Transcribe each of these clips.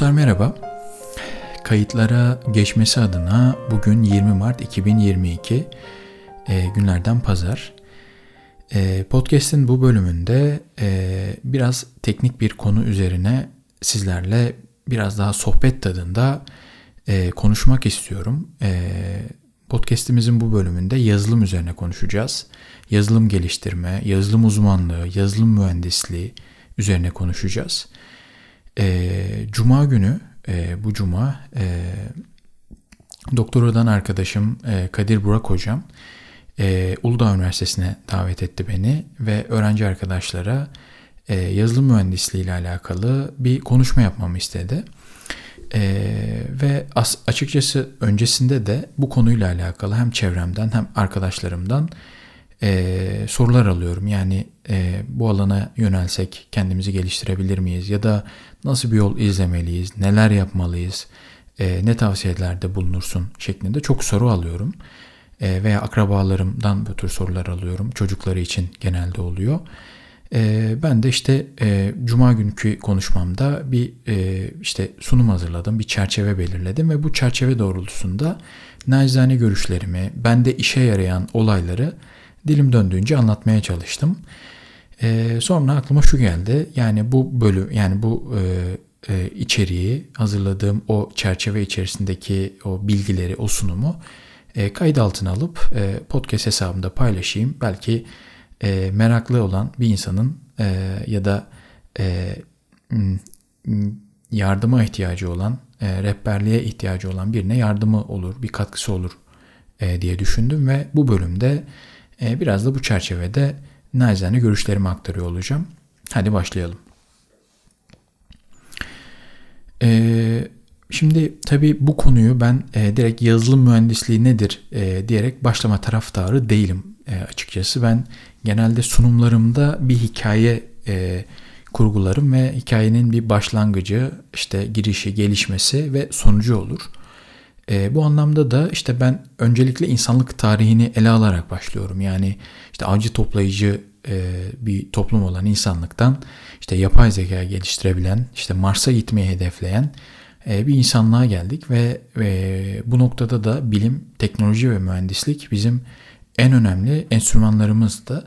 Dostlar merhaba. Kayıtlara geçmesi adına bugün 20 Mart 2022 e, günlerden pazar. E, podcast'in bu bölümünde e, biraz teknik bir konu üzerine sizlerle biraz daha sohbet tadında e, konuşmak istiyorum. E, podcast'imizin bu bölümünde yazılım üzerine konuşacağız. Yazılım geliştirme, yazılım uzmanlığı, yazılım mühendisliği üzerine konuşacağız. E, Cuma günü, e, bu Cuma e, doktoradan arkadaşım e, Kadir Burak Hocam e, Uludağ Üniversitesi'ne davet etti beni ve öğrenci arkadaşlara e, yazılım mühendisliği ile alakalı bir konuşma yapmamı istedi. E, ve as, açıkçası öncesinde de bu konuyla alakalı hem çevremden hem arkadaşlarımdan e, sorular alıyorum. Yani e, bu alana yönelsek kendimizi geliştirebilir miyiz? Ya da nasıl bir yol izlemeliyiz? Neler yapmalıyız? E, ne tavsiyelerde bulunursun? şeklinde çok soru alıyorum. E, veya akrabalarımdan bu tür sorular alıyorum. Çocukları için genelde oluyor. E, ben de işte e, Cuma günkü konuşmamda bir e, işte sunum hazırladım, bir çerçeve belirledim ve bu çerçeve doğrultusunda nacizane görüşlerimi, bende işe yarayan olayları dilim döndüğünce anlatmaya çalıştım. E, sonra aklıma şu geldi. Yani bu bölüm yani bu e, e, içeriği hazırladığım o çerçeve içerisindeki o bilgileri, o sunumu e, kayıt altına alıp e, podcast hesabımda paylaşayım. Belki e, meraklı olan bir insanın e, ya da e, yardıma ihtiyacı olan, e, rehberliğe ihtiyacı olan birine yardımı olur, bir katkısı olur e, diye düşündüm ve bu bölümde biraz da bu çerçevede nacizane görüşlerimi aktarıyor olacağım. Hadi başlayalım. E, şimdi tabii bu konuyu ben e, direkt yazılım mühendisliği nedir e, diyerek başlama taraftarı değilim e, açıkçası. Ben genelde sunumlarımda bir hikaye e, kurgularım ve hikayenin bir başlangıcı, işte girişi, gelişmesi ve sonucu olur. E, bu anlamda da işte ben öncelikle insanlık tarihini ele alarak başlıyorum. Yani işte avcı toplayıcı e, bir toplum olan insanlıktan işte yapay zeka geliştirebilen, işte Mars'a gitmeyi hedefleyen e, bir insanlığa geldik ve, ve bu noktada da bilim, teknoloji ve mühendislik bizim en önemli enstrümanlarımızdı.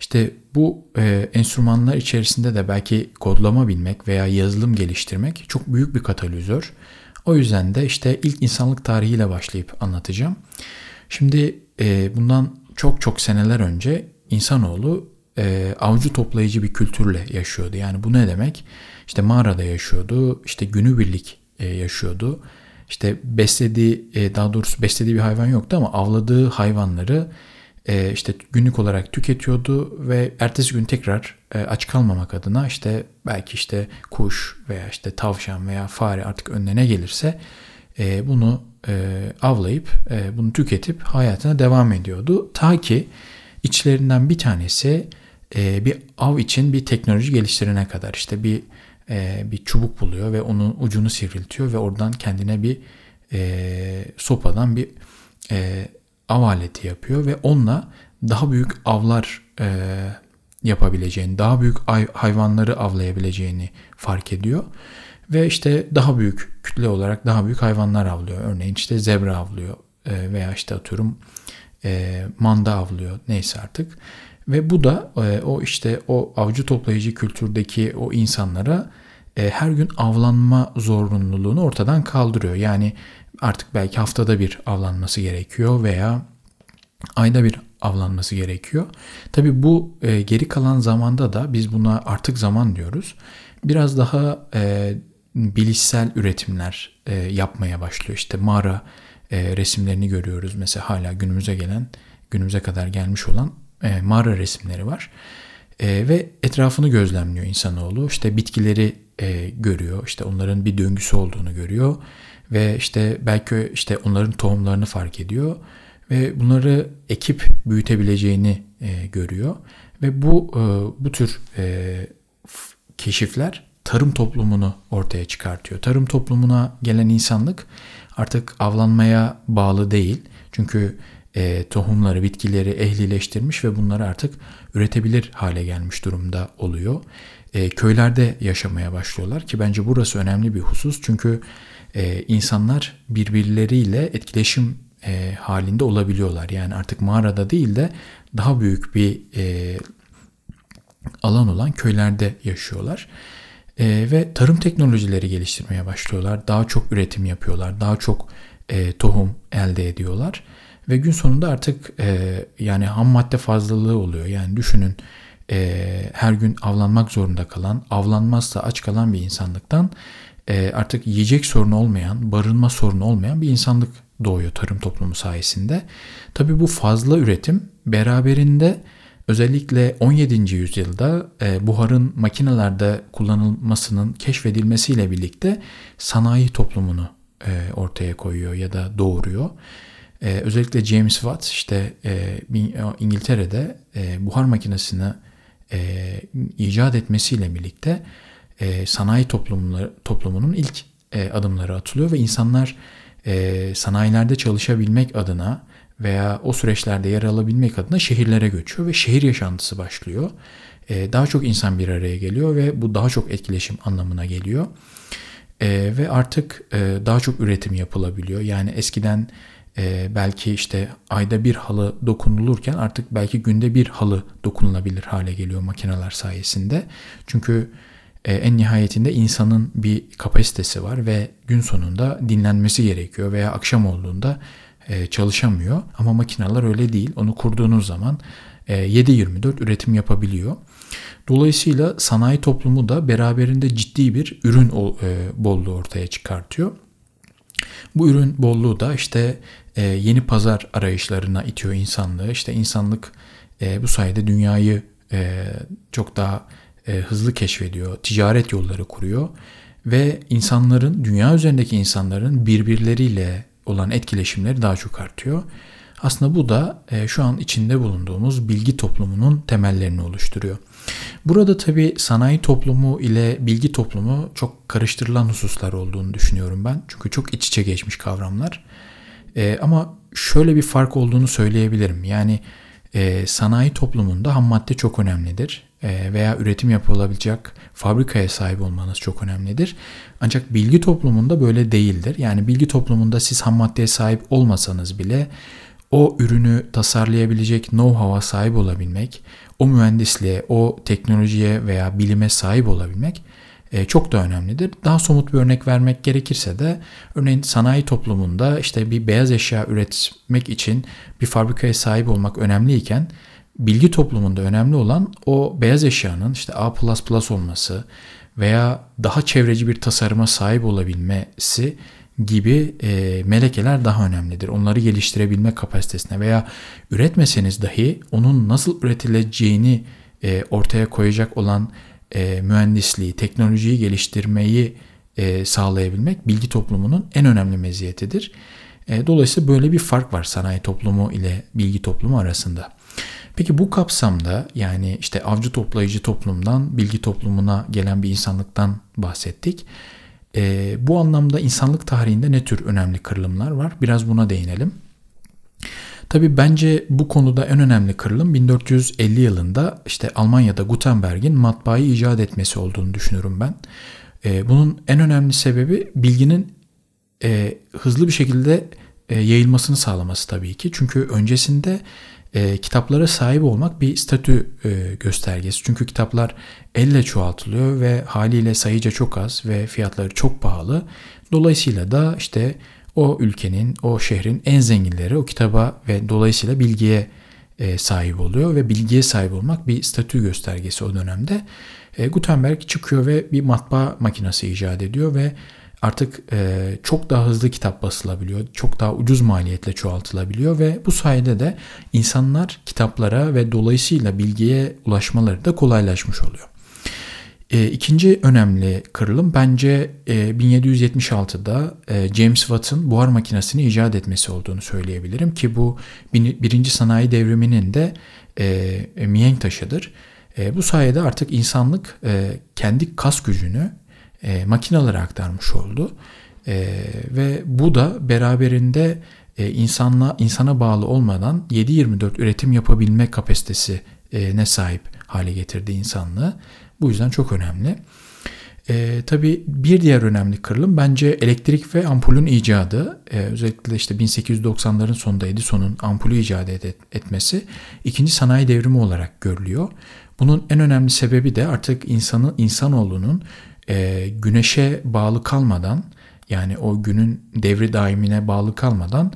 İşte bu e, enstrümanlar içerisinde de belki kodlama bilmek veya yazılım geliştirmek çok büyük bir katalizör. O yüzden de işte ilk insanlık tarihiyle başlayıp anlatacağım. Şimdi e, bundan çok çok seneler önce insanoğlu e, avcı toplayıcı bir kültürle yaşıyordu. Yani bu ne demek? İşte mağarada yaşıyordu, işte günübirlik e, yaşıyordu. İşte beslediği, e, daha doğrusu beslediği bir hayvan yoktu ama avladığı hayvanları e, işte günlük olarak tüketiyordu ve ertesi gün tekrar aç kalmamak adına işte belki işte kuş veya işte tavşan veya fare artık önüne ne gelirse e, bunu e, avlayıp e, bunu tüketip hayatına devam ediyordu. Ta ki içlerinden bir tanesi e, bir av için bir teknoloji geliştirene kadar işte bir e, bir çubuk buluyor ve onun ucunu sivriltiyor ve oradan kendine bir e, sopadan bir e, av aleti yapıyor ve onunla daha büyük avlar e, yapabileceğini, daha büyük hayvanları avlayabileceğini fark ediyor. Ve işte daha büyük kütle olarak daha büyük hayvanlar avlıyor. Örneğin işte zebra avlıyor e, veya işte atıyorum e, manda avlıyor neyse artık. Ve bu da e, o işte o avcı toplayıcı kültürdeki o insanlara her gün avlanma zorunluluğunu ortadan kaldırıyor. Yani artık belki haftada bir avlanması gerekiyor veya ayda bir avlanması gerekiyor. Tabi bu e, geri kalan zamanda da biz buna artık zaman diyoruz. Biraz daha e, bilişsel üretimler e, yapmaya başlıyor. İşte mağara e, resimlerini görüyoruz. Mesela hala günümüze gelen, günümüze kadar gelmiş olan e, mağara resimleri var. E, ve etrafını gözlemliyor insanoğlu. İşte bitkileri e, görüyor. İşte onların bir döngüsü olduğunu görüyor ve işte belki işte onların tohumlarını fark ediyor ve bunları ekip büyütebileceğini e, görüyor ve bu e, bu tür e, keşifler tarım toplumunu ortaya çıkartıyor. Tarım toplumuna gelen insanlık artık avlanmaya bağlı değil. Çünkü e, tohumları, bitkileri ehlileştirmiş ve bunları artık üretebilir hale gelmiş durumda oluyor. e, köylerde yaşamaya başlıyorlar ki bence burası önemli bir husus çünkü e, insanlar birbirleriyle etkileşim e, halinde olabiliyorlar. Yani artık mağarada değil de daha büyük bir e, alan olan köylerde yaşıyorlar. E, ve tarım teknolojileri geliştirmeye başlıyorlar. Daha çok üretim yapıyorlar. Daha çok e, tohum elde ediyorlar. Ve gün sonunda artık e, yani ham madde fazlalığı oluyor. Yani düşünün e, her gün avlanmak zorunda kalan, avlanmazsa aç kalan bir insanlıktan e, artık yiyecek sorunu olmayan, barınma sorunu olmayan bir insanlık doğuyor tarım toplumu sayesinde. Tabi bu fazla üretim beraberinde özellikle 17. yüzyılda e, buharın makinelerde kullanılmasının keşfedilmesiyle birlikte sanayi toplumunu e, ortaya koyuyor ya da doğuruyor. E, özellikle James Watt işte e, İngiltere'de e, buhar makinesini e, icat etmesiyle birlikte e, sanayi toplumunun ilk e, adımları atılıyor ve insanlar e, sanayilerde çalışabilmek adına veya o süreçlerde yer alabilmek adına şehirlere göçüyor ve şehir yaşantısı başlıyor. E, daha çok insan bir araya geliyor ve bu daha çok etkileşim anlamına geliyor. E, ve artık e, daha çok üretim yapılabiliyor. Yani eskiden e, belki işte ayda bir halı dokunulurken artık belki günde bir halı dokunulabilir hale geliyor makineler sayesinde. Çünkü en nihayetinde insanın bir kapasitesi var ve gün sonunda dinlenmesi gerekiyor veya akşam olduğunda e, çalışamıyor. Ama makineler öyle değil. Onu kurduğunuz zaman e, 7-24 üretim yapabiliyor. Dolayısıyla sanayi toplumu da beraberinde ciddi bir ürün e, bolluğu ortaya çıkartıyor. Bu ürün bolluğu da işte e, yeni pazar arayışlarına itiyor insanlığı. İşte insanlık e, bu sayede dünyayı e, çok daha e, hızlı keşfediyor, ticaret yolları kuruyor ve insanların, dünya üzerindeki insanların birbirleriyle olan etkileşimleri daha çok artıyor. Aslında bu da e, şu an içinde bulunduğumuz bilgi toplumunun temellerini oluşturuyor. Burada tabi sanayi toplumu ile bilgi toplumu çok karıştırılan hususlar olduğunu düşünüyorum ben. Çünkü çok iç içe geçmiş kavramlar. E, ama şöyle bir fark olduğunu söyleyebilirim. Yani e, sanayi toplumunda ham madde çok önemlidir veya üretim yapılabilecek fabrikaya sahip olmanız çok önemlidir. Ancak bilgi toplumunda böyle değildir. Yani bilgi toplumunda siz ham maddeye sahip olmasanız bile o ürünü tasarlayabilecek know-how'a sahip olabilmek, o mühendisliğe, o teknolojiye veya bilime sahip olabilmek e, çok da önemlidir. Daha somut bir örnek vermek gerekirse de örneğin sanayi toplumunda işte bir beyaz eşya üretmek için bir fabrikaya sahip olmak önemliyken bilgi toplumunda önemli olan o beyaz eşyanın işte A++ olması veya daha çevreci bir tasarıma sahip olabilmesi gibi e, melekeler daha önemlidir. Onları geliştirebilme kapasitesine veya üretmeseniz dahi onun nasıl üretileceğini e, ortaya koyacak olan e, mühendisliği, teknolojiyi geliştirmeyi e, sağlayabilmek bilgi toplumunun en önemli meziyetidir. E, dolayısıyla böyle bir fark var sanayi toplumu ile bilgi toplumu arasında. Peki bu kapsamda yani işte avcı toplayıcı toplumdan bilgi toplumuna gelen bir insanlıktan bahsettik. E, bu anlamda insanlık tarihinde ne tür önemli kırılımlar var? Biraz buna değinelim. Tabi bence bu konuda en önemli kırılım 1450 yılında işte Almanya'da Gutenberg'in matbaayı icat etmesi olduğunu düşünüyorum ben. E, bunun en önemli sebebi bilginin e, hızlı bir şekilde e, yayılmasını sağlaması tabii ki. Çünkü öncesinde e, kitaplara sahip olmak bir statü e, göstergesi. Çünkü kitaplar elle çoğaltılıyor ve haliyle sayıca çok az ve fiyatları çok pahalı. Dolayısıyla da işte o ülkenin, o şehrin en zenginleri o kitaba ve dolayısıyla bilgiye e, sahip oluyor ve bilgiye sahip olmak bir statü göstergesi o dönemde. E, Gutenberg çıkıyor ve bir matbaa makinesi icat ediyor ve artık e, çok daha hızlı kitap basılabiliyor. Çok daha ucuz maliyetle çoğaltılabiliyor ve bu sayede de insanlar kitaplara ve dolayısıyla bilgiye ulaşmaları da kolaylaşmış oluyor. E, ikinci önemli kırılım bence e, 1776'da e, James Watt'ın buhar makinesini icat etmesi olduğunu söyleyebilirim ki bu birinci sanayi devriminin de e, mihenk taşıdır. E, bu sayede artık insanlık e, kendi kas gücünü e, makinalara aktarmış oldu. E, ve bu da beraberinde e, insanla insana bağlı olmadan 7-24 üretim yapabilme kapasitesi ne sahip hale getirdi insanlığı Bu yüzden çok önemli. E, tabii bir diğer önemli kırılım bence elektrik ve ampulün icadı. E, özellikle işte 1890'ların sonunda Edison'un ampulü icat et, etmesi ikinci sanayi devrimi olarak görülüyor. Bunun en önemli sebebi de artık insanın insanoğlunun e, güneşe bağlı kalmadan yani o günün devri daimine bağlı kalmadan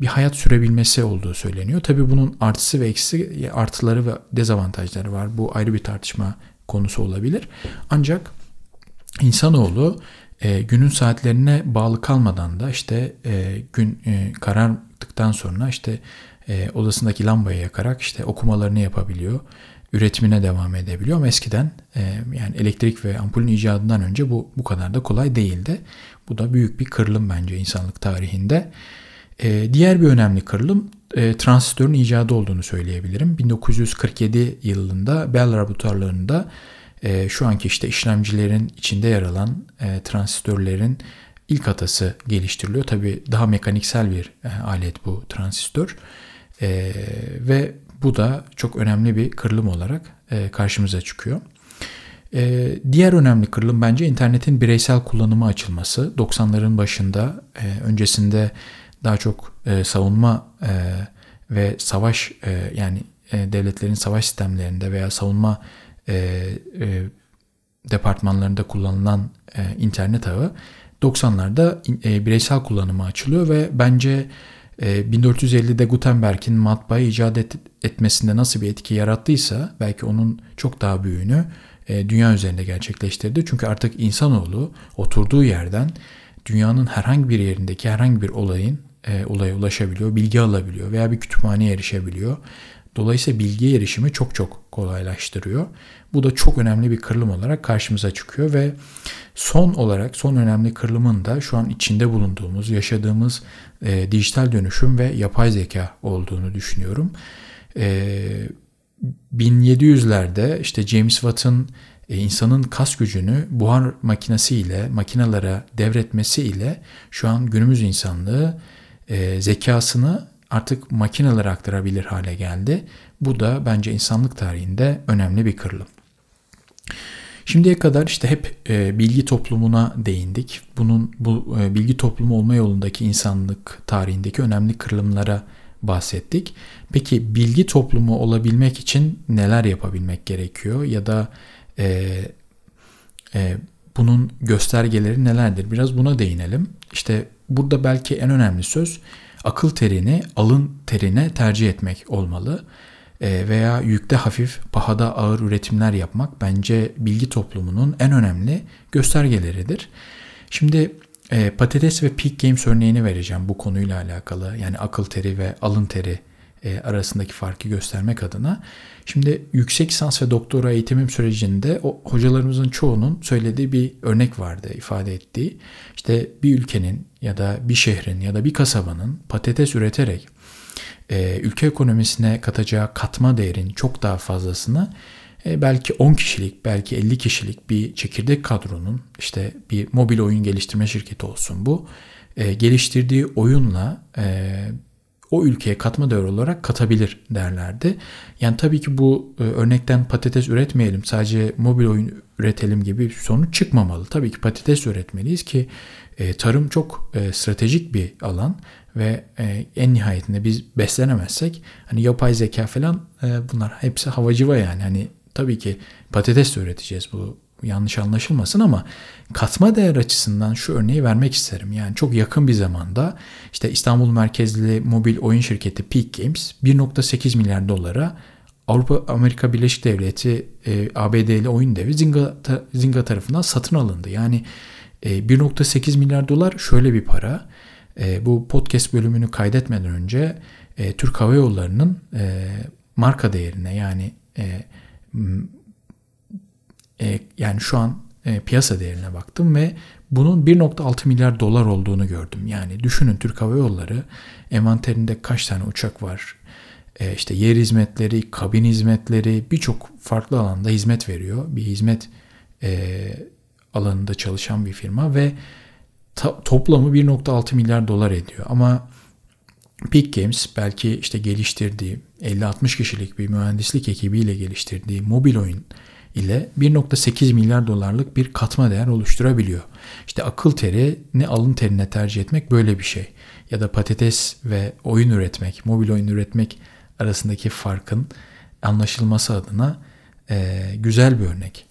bir hayat sürebilmesi olduğu söyleniyor. Tabii bunun artısı ve eksi artıları ve dezavantajları var. Bu ayrı bir tartışma konusu olabilir. Ancak insanoğlu e, günün saatlerine bağlı kalmadan da işte e, gün e, karardıktan sonra işte e, odasındaki lambayı yakarak işte okumalarını yapabiliyor. Üretimine devam edebiliyor ama eskiden e, yani elektrik ve ampulün icadından önce bu bu kadar da kolay değildi. Bu da büyük bir kırılım bence insanlık tarihinde. E, diğer bir önemli kırılım e, transistörün icadı olduğunu söyleyebilirim. 1947 yılında Bell laboratuvarlarında şu anki işte işlemcilerin içinde yer alan transistörlerin ilk atası geliştiriliyor. Tabi daha mekaniksel bir alet bu transistör e, ve bu da çok önemli bir kırılım olarak e, karşımıza çıkıyor. E, diğer önemli kırılım bence internetin bireysel kullanıma açılması. 90'ların başında e, öncesinde daha çok e, savunma e, ve savaş e, yani e, devletlerin savaş sistemlerinde veya savunma e, e, departmanlarında kullanılan e, internet ağı 90'larda e, bireysel kullanıma açılıyor ve bence 1450'de Gutenberg'in matbaayı icat et, etmesinde nasıl bir etki yarattıysa belki onun çok daha büyüğünü e, dünya üzerinde gerçekleştirdi. Çünkü artık insanoğlu oturduğu yerden dünyanın herhangi bir yerindeki herhangi bir olayın e, olaya ulaşabiliyor, bilgi alabiliyor veya bir kütüphaneye erişebiliyor. Dolayısıyla bilgiye erişimi çok çok kolaylaştırıyor. Bu da çok önemli bir kırılım olarak karşımıza çıkıyor ve son olarak son önemli kırılımın da şu an içinde bulunduğumuz, yaşadığımız e, dijital dönüşüm ve yapay zeka olduğunu düşünüyorum. E, 1700'lerde işte James Watt'ın e, insanın kas gücünü buhar makinesiyle, makinalara devretmesiyle şu an günümüz insanlığı e, zekasını artık makinelere aktarabilir hale geldi. Bu da bence insanlık tarihinde önemli bir kırılım. Şimdiye kadar işte hep e, bilgi toplumuna değindik. Bunun bu e, bilgi toplumu olma yolundaki insanlık tarihindeki önemli kırılımlara bahsettik. Peki bilgi toplumu olabilmek için neler yapabilmek gerekiyor ya da e, e, bunun göstergeleri nelerdir? Biraz buna değinelim. İşte burada belki en önemli söz akıl terini alın terine tercih etmek olmalı. E, veya yükte hafif, pahada ağır üretimler yapmak bence bilgi toplumunun en önemli göstergeleridir. Şimdi e, patates ve peak games örneğini vereceğim bu konuyla alakalı. Yani akıl teri ve alın teri e, arasındaki farkı göstermek adına. Şimdi yüksek lisans ve doktora eğitimim sürecinde o hocalarımızın çoğunun söylediği bir örnek vardı ifade ettiği. İşte bir ülkenin ya da bir şehrin ya da bir kasabanın patates üreterek e, ülke ekonomisine katacağı katma değerin çok daha fazlasını e, belki 10 kişilik, belki 50 kişilik bir çekirdek kadronun işte bir mobil oyun geliştirme şirketi olsun bu e, geliştirdiği oyunla e, o ülkeye katma değer olarak katabilir derlerdi. Yani tabii ki bu e, örnekten patates üretmeyelim sadece mobil oyun üretelim gibi sonuç çıkmamalı. Tabii ki patates üretmeliyiz ki e, tarım çok e, stratejik bir alan ve e, en nihayetinde biz beslenemezsek hani yapay zeka falan e, bunlar hepsi havacıva yani hani tabii ki patates de üreteceğiz bu yanlış anlaşılmasın ama katma değer açısından şu örneği vermek isterim. Yani çok yakın bir zamanda işte İstanbul merkezli mobil oyun şirketi Peak Games 1.8 milyar dolara Avrupa Amerika Birleşik Devleti e, ABD'li oyun devi Zynga, Zynga tarafından satın alındı. Yani e, 1.8 milyar dolar şöyle bir para. E, bu podcast bölümünü kaydetmeden önce e, Türk Hava Yolları'nın e, marka değerine yani e, e, yani şu an e, piyasa değerine baktım ve bunun 1.6 milyar dolar olduğunu gördüm. Yani düşünün Türk Hava Yolları envanterinde kaç tane uçak var? E, işte yer hizmetleri, kabin hizmetleri birçok farklı alanda hizmet veriyor. Bir hizmet e, alanında çalışan bir firma ve ta, toplamı 1.6 milyar dolar ediyor. Ama Peak Games belki işte geliştirdiği 50-60 kişilik bir mühendislik ekibiyle geliştirdiği mobil oyun ile 1.8 milyar dolarlık bir katma değer oluşturabiliyor. İşte akıl teri ne alın terine tercih etmek böyle bir şey. Ya da patates ve oyun üretmek, mobil oyun üretmek arasındaki farkın anlaşılması adına e, güzel bir örnek.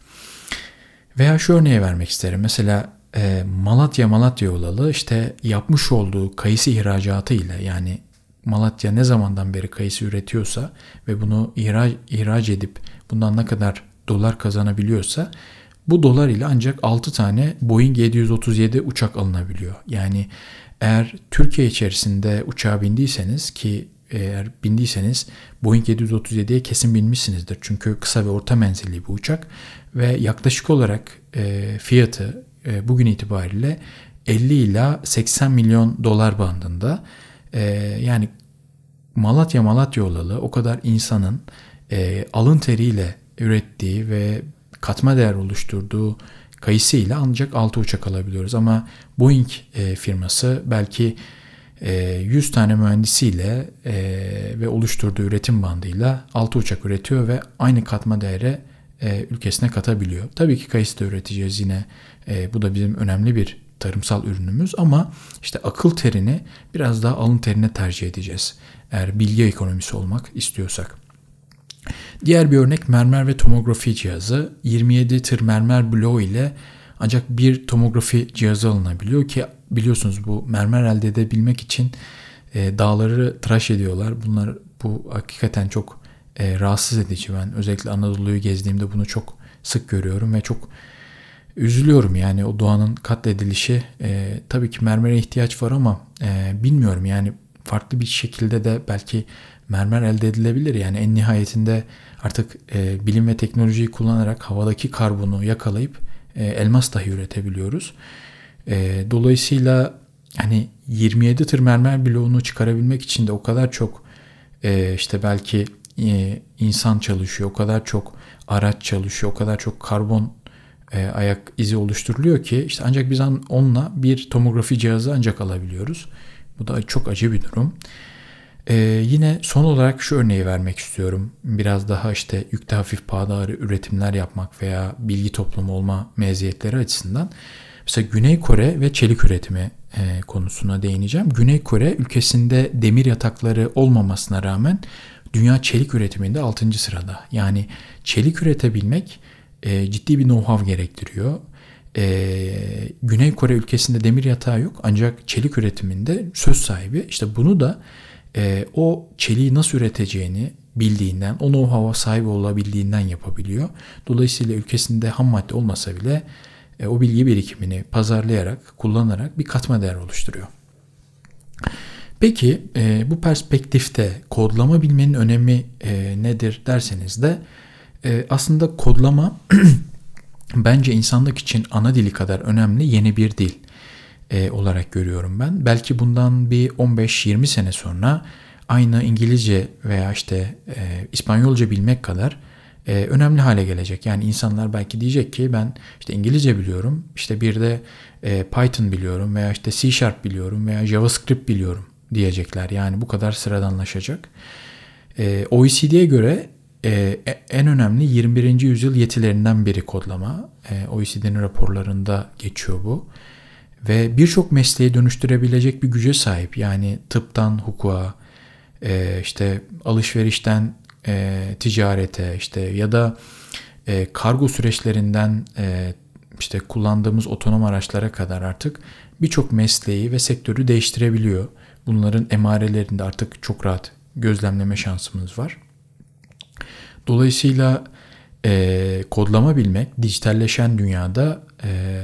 Veya şu örneği vermek isterim. Mesela e, Malatya Malatya olalı işte yapmış olduğu kayısı ihracatı ile yani Malatya ne zamandan beri kayısı üretiyorsa ve bunu ihraç, ihraç edip bundan ne kadar dolar kazanabiliyorsa bu dolar ile ancak 6 tane Boeing 737 uçak alınabiliyor. Yani eğer Türkiye içerisinde uçağa bindiyseniz ki eğer bindiyseniz Boeing 737'ye kesin binmişsinizdir. Çünkü kısa ve orta menzilli bir uçak ve yaklaşık olarak e, fiyatı e, bugün itibariyle 50 ila 80 milyon dolar bandında. E, yani Malatya Malatya olalı o kadar insanın e, alın teriyle ürettiği ve katma değer oluşturduğu kayısı ile ancak 6 uçak alabiliyoruz. Ama Boeing e, firması belki e, 100 tane mühendisiyle e, ve oluşturduğu üretim bandıyla 6 uçak üretiyor ve aynı katma değere e, ülkesine katabiliyor. Tabii ki kayısı da üreteceğiz yine. E, bu da bizim önemli bir tarımsal ürünümüz ama işte akıl terini biraz daha alın terine tercih edeceğiz. Eğer bilgi ekonomisi olmak istiyorsak. Diğer bir örnek mermer ve tomografi cihazı. 27 tır mermer bloğu ile ancak bir tomografi cihazı alınabiliyor ki biliyorsunuz bu mermer elde edebilmek için e, dağları tıraş ediyorlar. Bunlar bu hakikaten çok e, rahatsız edici. Ben özellikle Anadolu'yu gezdiğimde bunu çok sık görüyorum ve çok üzülüyorum yani o doğanın katledilişi. E, tabii ki mermere ihtiyaç var ama e, bilmiyorum yani farklı bir şekilde de belki mermer elde edilebilir. Yani en nihayetinde artık e, bilim ve teknolojiyi kullanarak havadaki karbonu yakalayıp e, elmas dahi üretebiliyoruz. E, dolayısıyla hani 27 tır mermer bloğunu çıkarabilmek için de o kadar çok e, işte belki e, insan çalışıyor, o kadar çok araç çalışıyor, o kadar çok karbon e, ayak izi oluşturuluyor ki işte ancak biz onunla bir tomografi cihazı ancak alabiliyoruz. Bu da çok acı bir durum. Ee, yine son olarak şu örneği vermek istiyorum. Biraz daha işte yükte hafif pahada üretimler yapmak veya bilgi toplumu olma meziyetleri açısından. Mesela Güney Kore ve çelik üretimi e, konusuna değineceğim. Güney Kore ülkesinde demir yatakları olmamasına rağmen dünya çelik üretiminde 6. sırada. Yani çelik üretebilmek e, ciddi bir know-how gerektiriyor. E, Güney Kore ülkesinde demir yatağı yok ancak çelik üretiminde söz sahibi. İşte bunu da e, o çeliği nasıl üreteceğini bildiğinden, o know-how'a sahip olabildiğinden yapabiliyor. Dolayısıyla ülkesinde ham madde olmasa bile e, o bilgi birikimini pazarlayarak, kullanarak bir katma değer oluşturuyor. Peki e, bu perspektifte kodlama bilmenin önemi e, nedir derseniz de e, aslında kodlama bence insanlık için ana dili kadar önemli yeni bir dil e, olarak görüyorum ben. Belki bundan bir 15-20 sene sonra aynı İngilizce veya işte e, İspanyolca bilmek kadar e, önemli hale gelecek. Yani insanlar belki diyecek ki ben işte İngilizce biliyorum, işte bir de e, Python biliyorum veya işte C Sharp biliyorum veya JavaScript biliyorum diyecekler. Yani bu kadar sıradanlaşacak. E, OECD'ye göre e, en önemli 21. yüzyıl yetilerinden biri kodlama. E, OECD'nin raporlarında geçiyor bu ve birçok mesleği dönüştürebilecek bir güce sahip. Yani tıptan hukuka, e, işte alışverişten e, ticarete, işte ya da e, kargo süreçlerinden işte kullandığımız otonom araçlara kadar artık birçok mesleği ve sektörü değiştirebiliyor. Bunların emarelerinde artık çok rahat gözlemleme şansımız var. Dolayısıyla e, kodlama bilmek dijitalleşen dünyada e,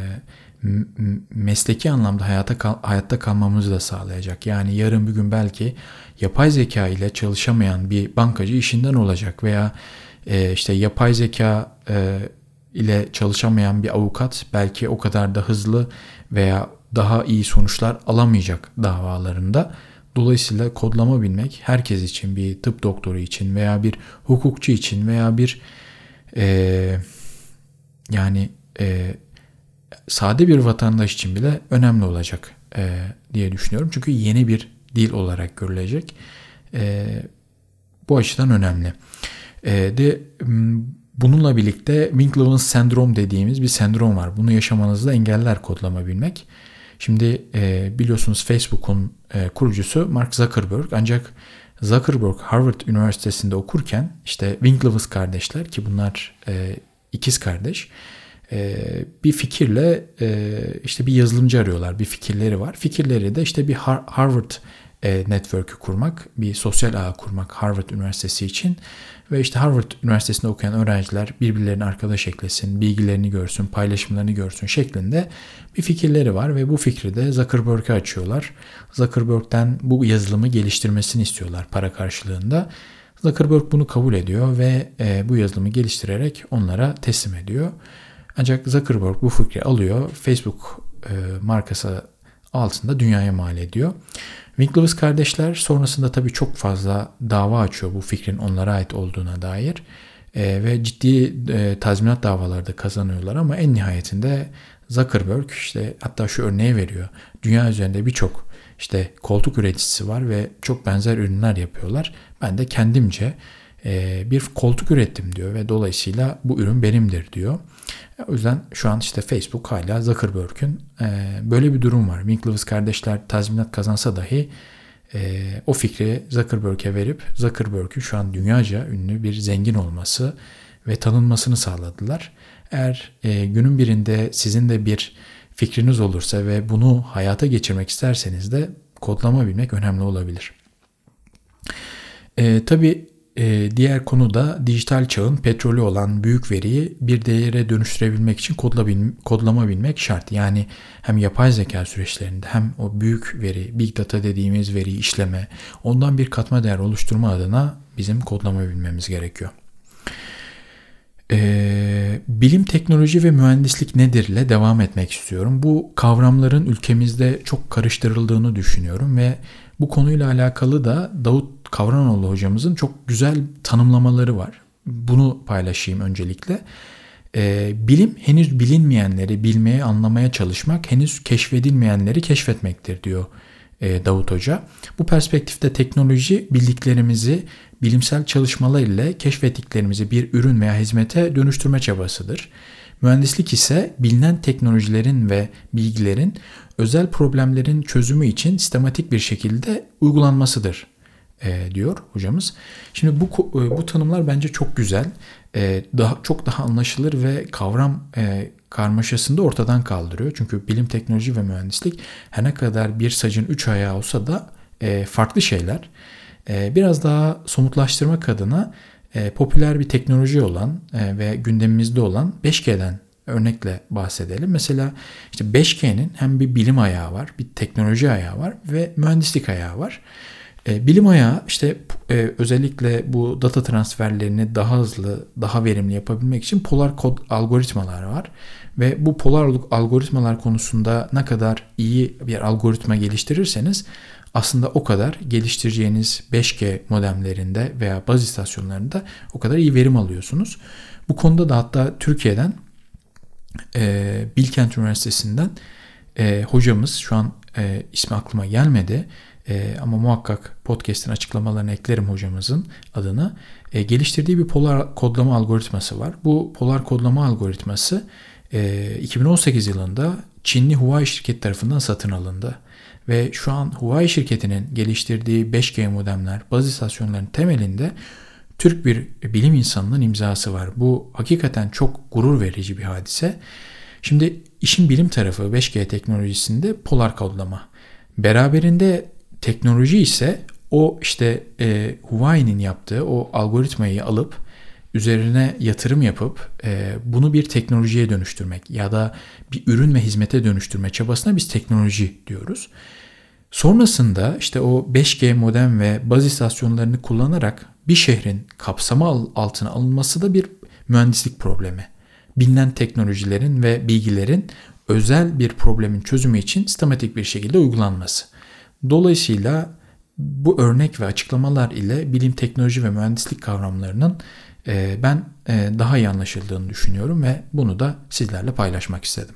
mesleki anlamda hayata kal, hayatta kalmamızı da sağlayacak. Yani yarın bir gün belki yapay zeka ile çalışamayan bir bankacı işinden olacak veya e, işte yapay zeka e, ile çalışamayan bir avukat belki o kadar da hızlı veya daha iyi sonuçlar alamayacak davalarında. Dolayısıyla kodlama bilmek herkes için bir tıp doktoru için veya bir hukukçu için veya bir e, yani e, sade bir vatandaş için bile önemli olacak e, diye düşünüyorum. Çünkü yeni bir dil olarak görülecek. E, bu açıdan önemli. E, de Bununla birlikte Winklevoss sendrom dediğimiz bir sendrom var. Bunu yaşamanızı da engeller kodlama bilmek. Şimdi e, biliyorsunuz Facebook'un e, kurucusu Mark Zuckerberg ancak Zuckerberg Harvard Üniversitesi'nde okurken işte Winklevoss kardeşler ki bunlar e, ikiz kardeş e, bir fikirle e, işte bir yazılımcı arıyorlar. Bir fikirleri var. Fikirleri de işte bir Harvard e, network'ü kurmak, bir sosyal ağ kurmak Harvard Üniversitesi için ve işte Harvard Üniversitesi'nde okuyan öğrenciler birbirlerine arkadaş eklesin, bilgilerini görsün, paylaşımlarını görsün şeklinde bir fikirleri var ve bu fikri de Zuckerberg'e açıyorlar. Zuckerberg'den bu yazılımı geliştirmesini istiyorlar para karşılığında. Zuckerberg bunu kabul ediyor ve e, bu yazılımı geliştirerek onlara teslim ediyor. Ancak Zuckerberg bu fikri alıyor, Facebook e, markası altında dünyaya mal ediyor. Winklevoss kardeşler sonrasında tabii çok fazla dava açıyor bu fikrin onlara ait olduğuna dair. E, ve ciddi e, tazminat davaları da kazanıyorlar ama en nihayetinde Zuckerberg işte hatta şu örneği veriyor. Dünya üzerinde birçok işte koltuk üreticisi var ve çok benzer ürünler yapıyorlar. Ben de kendimce bir koltuk ürettim diyor ve dolayısıyla bu ürün benimdir diyor. O yüzden şu an işte Facebook hala Zuckerberg'ün e, böyle bir durum var. Winklevoss kardeşler tazminat kazansa dahi e, o fikri Zuckerberg'e verip Zuckerberg'ün şu an dünyaca ünlü bir zengin olması ve tanınmasını sağladılar. Eğer e, günün birinde sizin de bir fikriniz olursa ve bunu hayata geçirmek isterseniz de kodlama bilmek önemli olabilir. E, tabii ee, diğer konu da dijital çağın petrolü olan büyük veriyi bir değere dönüştürebilmek için kodlama bilmek şart. Yani hem yapay zeka süreçlerinde hem o büyük veri, big data dediğimiz veriyi işleme, ondan bir katma değer oluşturma adına bizim kodlama bilmemiz gerekiyor. Ee, bilim, teknoloji ve mühendislik nedir ile devam etmek istiyorum. Bu kavramların ülkemizde çok karıştırıldığını düşünüyorum ve bu konuyla alakalı da Davut Kavranoğlu hocamızın çok güzel tanımlamaları var. Bunu paylaşayım öncelikle. Ee, bilim henüz bilinmeyenleri bilmeye, anlamaya çalışmak, henüz keşfedilmeyenleri keşfetmektir diyor e, Davut Hoca. Bu perspektifte teknoloji bildiklerimizi bilimsel çalışmalar ile keşfettiklerimizi bir ürün veya hizmete dönüştürme çabasıdır. Mühendislik ise bilinen teknolojilerin ve bilgilerin özel problemlerin çözümü için sistematik bir şekilde uygulanmasıdır e, diyor hocamız. Şimdi bu e, bu tanımlar bence çok güzel. E, daha çok daha anlaşılır ve kavram e, karmaşasını da ortadan kaldırıyor. Çünkü bilim, teknoloji ve mühendislik her ne kadar bir sacın üç ayağı olsa da e, farklı şeyler. E, biraz daha somutlaştırmak adına e, popüler bir teknoloji olan e, ve gündemimizde olan 5G'den örnekle bahsedelim. Mesela işte 5G'nin hem bir bilim ayağı var, bir teknoloji ayağı var ve mühendislik ayağı var. E, bilim ayağı işte e, özellikle bu data transferlerini daha hızlı, daha verimli yapabilmek için polar kod algoritmalar var. Ve bu polar algoritmalar konusunda ne kadar iyi bir algoritma geliştirirseniz aslında o kadar geliştireceğiniz 5G modemlerinde veya baz istasyonlarında o kadar iyi verim alıyorsunuz. Bu konuda da hatta Türkiye'den e, Bilkent Üniversitesi'nden e, hocamız şu an e, ismi aklıma gelmedi e, ama muhakkak podcast'in açıklamalarını eklerim hocamızın adını. E, geliştirdiği bir polar kodlama algoritması var. Bu polar kodlama algoritması e, 2018 yılında Çinli Huawei şirket tarafından satın alındı. Ve şu an Huawei şirketinin geliştirdiği 5G modemler, baz istasyonlarının temelinde Türk bir bilim insanının imzası var. Bu hakikaten çok gurur verici bir hadise. Şimdi işin bilim tarafı 5G teknolojisinde polar kodlama. Beraberinde teknoloji ise o işte e, Huawei'nin yaptığı o algoritmayı alıp üzerine yatırım yapıp e, bunu bir teknolojiye dönüştürmek ya da bir ürün ve hizmete dönüştürme çabasına biz teknoloji diyoruz. Sonrasında işte o 5G modem ve baz istasyonlarını kullanarak bir şehrin kapsama altına alınması da bir mühendislik problemi. Bilinen teknolojilerin ve bilgilerin özel bir problemin çözümü için sistematik bir şekilde uygulanması. Dolayısıyla bu örnek ve açıklamalar ile bilim, teknoloji ve mühendislik kavramlarının e, ben e, daha iyi anlaşıldığını düşünüyorum ve bunu da sizlerle paylaşmak istedim.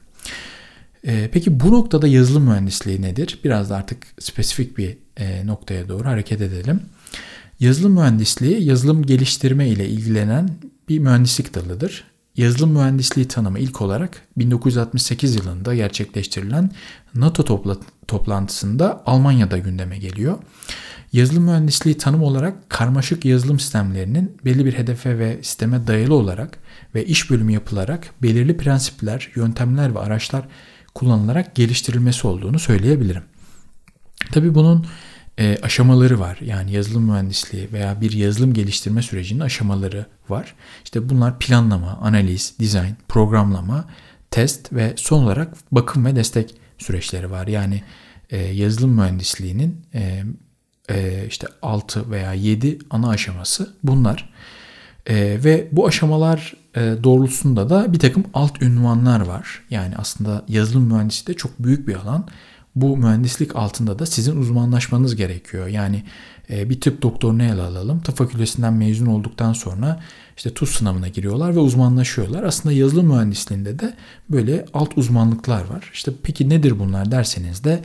E, peki bu noktada yazılım mühendisliği nedir? Biraz da artık spesifik bir noktaya doğru hareket edelim. Yazılım mühendisliği yazılım geliştirme ile ilgilenen bir mühendislik dalıdır. Yazılım mühendisliği tanımı ilk olarak 1968 yılında gerçekleştirilen NATO topla toplantısında Almanya'da gündeme geliyor. Yazılım mühendisliği tanım olarak karmaşık yazılım sistemlerinin belli bir hedefe ve sisteme dayalı olarak ve iş bölümü yapılarak belirli prensipler, yöntemler ve araçlar kullanılarak geliştirilmesi olduğunu söyleyebilirim. Tabi bunun e, aşamaları var. Yani yazılım mühendisliği veya bir yazılım geliştirme sürecinin aşamaları var. İşte bunlar planlama, analiz, dizayn, programlama, test ve son olarak bakım ve destek süreçleri var. Yani e, yazılım mühendisliğinin e, e, işte 6 veya 7 ana aşaması bunlar. E, ve bu aşamalar e, doğrultusunda da bir takım alt ünvanlar var. Yani aslında yazılım mühendisliği de çok büyük bir alan bu mühendislik altında da sizin uzmanlaşmanız gerekiyor. Yani e, bir tıp doktorunu ele alalım. Tıp fakültesinden mezun olduktan sonra işte TUS sınavına giriyorlar ve uzmanlaşıyorlar. Aslında yazılım mühendisliğinde de böyle alt uzmanlıklar var. İşte peki nedir bunlar derseniz de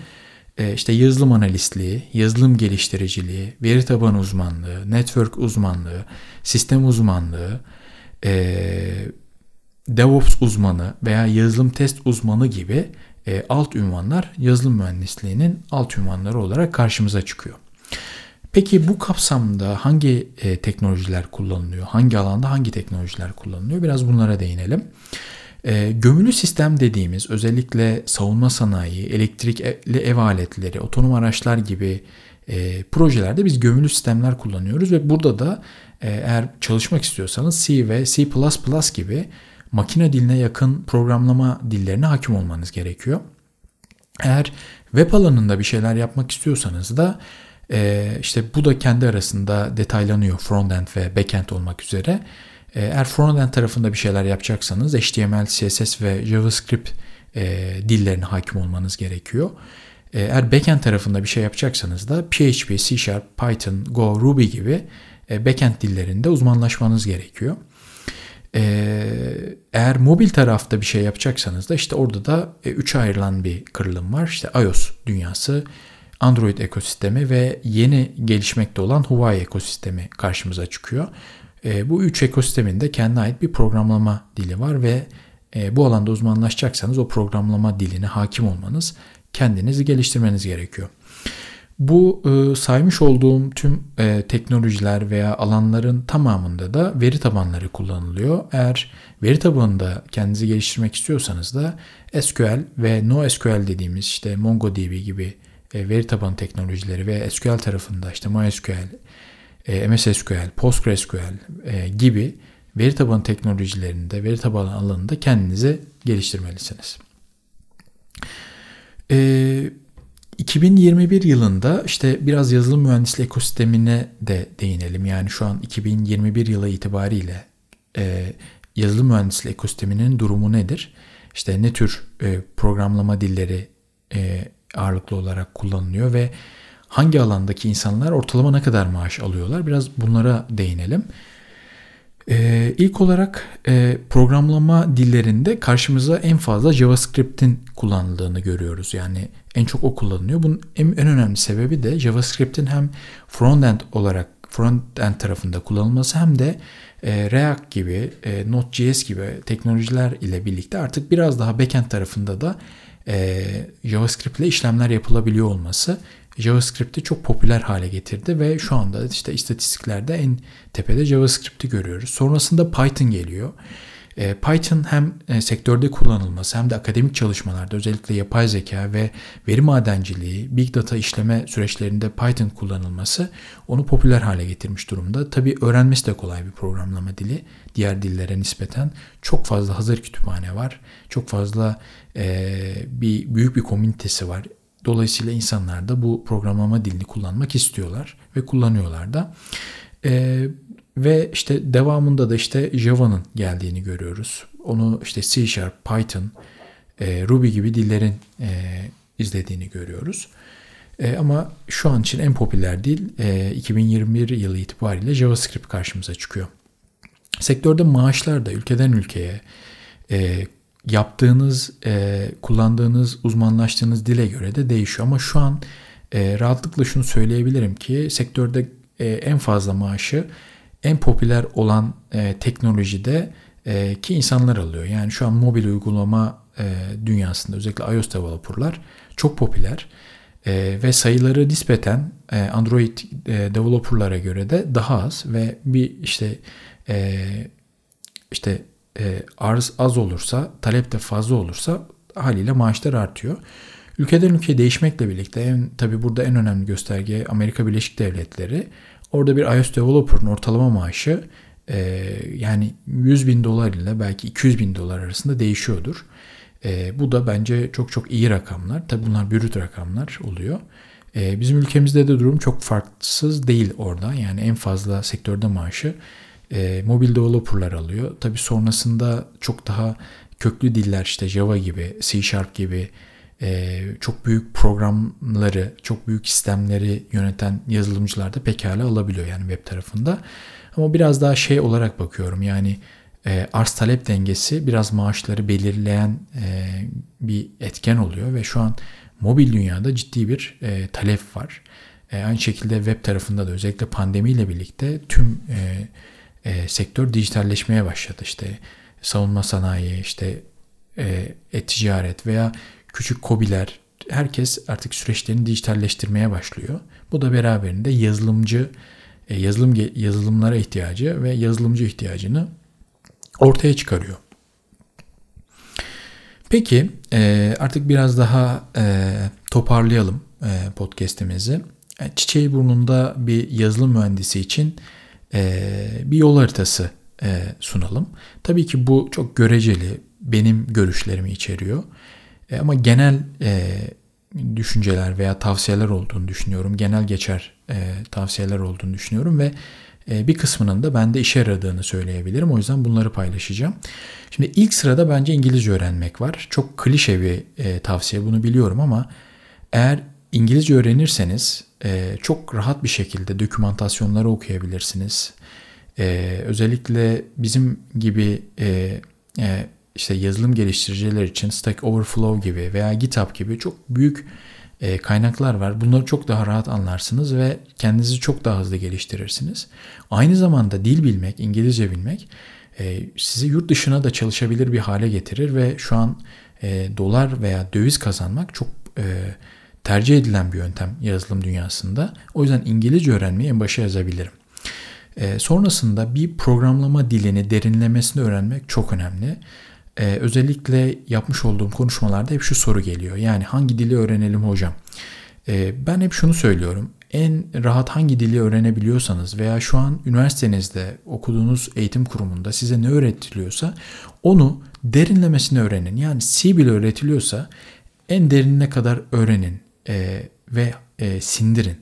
e, işte yazılım analistliği, yazılım geliştiriciliği, veri tabanı uzmanlığı, network uzmanlığı, sistem uzmanlığı, e, DevOps uzmanı veya yazılım test uzmanı gibi e, alt ünvanlar yazılım mühendisliğinin alt ünvanları olarak karşımıza çıkıyor. Peki bu kapsamda hangi e, teknolojiler kullanılıyor? Hangi alanda hangi teknolojiler kullanılıyor? Biraz bunlara değinelim. E, gömülü sistem dediğimiz özellikle savunma sanayi, elektrikli ev aletleri, otonom araçlar gibi e, projelerde biz gömülü sistemler kullanıyoruz ve burada da e, eğer çalışmak istiyorsanız C ve C++ gibi makine diline yakın programlama dillerine hakim olmanız gerekiyor. Eğer web alanında bir şeyler yapmak istiyorsanız da e, işte bu da kendi arasında detaylanıyor frontend ve backend olmak üzere. E, eğer frontend tarafında bir şeyler yapacaksanız HTML, CSS ve JavaScript e, dillerine hakim olmanız gerekiyor. E, eğer backend tarafında bir şey yapacaksanız da PHP, C Sharp, Python, Go, Ruby gibi e, backend dillerinde uzmanlaşmanız gerekiyor. Ee, eğer mobil tarafta bir şey yapacaksanız da işte orada da e, üçe ayrılan bir kırılım var. İşte iOS dünyası, Android ekosistemi ve yeni gelişmekte olan Huawei ekosistemi karşımıza çıkıyor. E, bu üç ekosistemin de kendine ait bir programlama dili var ve e, bu alanda uzmanlaşacaksanız o programlama diline hakim olmanız, kendinizi geliştirmeniz gerekiyor. Bu e, saymış olduğum tüm e, teknolojiler veya alanların tamamında da veri tabanları kullanılıyor. Eğer veri tabanında kendinizi geliştirmek istiyorsanız da SQL ve NoSQL dediğimiz işte MongoDB gibi e, veri tabanı teknolojileri ve SQL tarafında işte MySQL, e, MS SQL, PostgreSQL e, gibi veri tabanı teknolojilerinde, veri tabanı alanında kendinizi geliştirmelisiniz. Eee 2021 yılında işte biraz yazılım mühendisliği ekosistemine de değinelim. Yani şu an 2021 yılı itibariyle e, yazılım mühendisliği ekosisteminin durumu nedir? İşte ne tür e, programlama dilleri e, ağırlıklı olarak kullanılıyor ve hangi alandaki insanlar ortalama ne kadar maaş alıyorlar? Biraz bunlara değinelim. Ee, ilk olarak e, programlama dillerinde karşımıza en fazla JavaScript'in kullanıldığını görüyoruz. Yani en çok o kullanılıyor. Bunun en, en önemli sebebi de JavaScript'in hem frontend olarak frontend tarafında kullanılması hem de e, React gibi, e, Node.js gibi teknolojiler ile birlikte artık biraz daha backend tarafında da e, JavaScript ile işlemler yapılabiliyor olması JavaScript'i çok popüler hale getirdi ve şu anda işte istatistiklerde en tepede JavaScript'i görüyoruz. Sonrasında Python geliyor. E, Python hem e, sektörde kullanılması hem de akademik çalışmalarda özellikle yapay zeka ve veri madenciliği, big data işleme süreçlerinde Python kullanılması onu popüler hale getirmiş durumda. Tabi öğrenmesi de kolay bir programlama dili. Diğer dillere nispeten çok fazla hazır kütüphane var. Çok fazla e, bir büyük bir komünitesi var. Dolayısıyla insanlar da bu programlama dilini kullanmak istiyorlar ve kullanıyorlar da. E, ve işte devamında da işte Java'nın geldiğini görüyoruz. Onu işte C Sharp, Python, e, Ruby gibi dillerin e, izlediğini görüyoruz. E, ama şu an için en popüler dil e, 2021 yılı itibariyle JavaScript karşımıza çıkıyor. Sektörde maaşlar da ülkeden ülkeye e, yaptığınız, e, kullandığınız, uzmanlaştığınız dile göre de değişiyor. Ama şu an e, rahatlıkla şunu söyleyebilirim ki sektörde e, en fazla maaşı en popüler olan e, teknolojide e, ki insanlar alıyor. Yani şu an mobil uygulama e, dünyasında özellikle iOS developerlar çok popüler e, ve sayıları nispeten e, Android e, developerlara göre de daha az ve bir işte e, işte e, arz az olursa talep de fazla olursa haliyle maaşlar artıyor. Ülkeden ülkeye değişmekle birlikte en, tabi burada en önemli gösterge Amerika Birleşik Devletleri. Orada bir iOS developer'ın ortalama maaşı e, yani 100 bin dolar ile belki 200 bin dolar arasında değişiyordur. E, bu da bence çok çok iyi rakamlar. Tabi bunlar brüt rakamlar oluyor. E, bizim ülkemizde de durum çok farksız değil orada. Yani en fazla sektörde maaşı e, mobil developerlar alıyor. Tabi sonrasında çok daha köklü diller işte Java gibi, C Sharp gibi e, çok büyük programları, çok büyük sistemleri yöneten yazılımcılar da pekala alabiliyor yani web tarafında. Ama biraz daha şey olarak bakıyorum yani e, arz talep dengesi biraz maaşları belirleyen e, bir etken oluyor ve şu an mobil dünyada ciddi bir e, talep var. E, aynı şekilde web tarafında da özellikle pandemiyle birlikte tüm e, e, sektör dijitalleşmeye başladı. İşte savunma sanayi, işte e, e-ticaret veya küçük kobiler herkes artık süreçlerini dijitalleştirmeye başlıyor. Bu da beraberinde yazılımcı e, yazılım yazılımlara ihtiyacı ve yazılımcı ihtiyacını ortaya çıkarıyor. Peki e, artık biraz daha e, toparlayalım podcast'imizi. Çiçeği burnunda bir yazılım mühendisi için bir yol haritası sunalım. Tabii ki bu çok göreceli, benim görüşlerimi içeriyor. Ama genel düşünceler veya tavsiyeler olduğunu düşünüyorum. Genel geçer tavsiyeler olduğunu düşünüyorum ve bir kısmının da bende işe yaradığını söyleyebilirim. O yüzden bunları paylaşacağım. Şimdi ilk sırada bence İngilizce öğrenmek var. Çok klişe bir e, tavsiye bunu biliyorum ama eğer İngilizce öğrenirseniz e, çok rahat bir şekilde dokümantasyonları okuyabilirsiniz. E, özellikle bizim gibi e, e, işte yazılım geliştiriciler için Stack Overflow gibi veya GitHub gibi çok büyük e, kaynaklar var. Bunları çok daha rahat anlarsınız ve kendinizi çok daha hızlı geliştirirsiniz. Aynı zamanda dil bilmek, İngilizce bilmek e, sizi yurt dışına da çalışabilir bir hale getirir ve şu an e, dolar veya döviz kazanmak çok tercih edilen bir yöntem yazılım dünyasında. O yüzden İngilizce öğrenmeyi en başa yazabilirim. sonrasında bir programlama dilini derinlemesine öğrenmek çok önemli e, özellikle yapmış olduğum konuşmalarda hep şu soru geliyor. Yani hangi dili öğrenelim hocam? E, ben hep şunu söylüyorum. En rahat hangi dili öğrenebiliyorsanız veya şu an üniversitenizde okuduğunuz eğitim kurumunda size ne öğretiliyorsa onu derinlemesine öğrenin. Yani C bile öğretiliyorsa en derinine kadar öğrenin e, ve e, sindirin,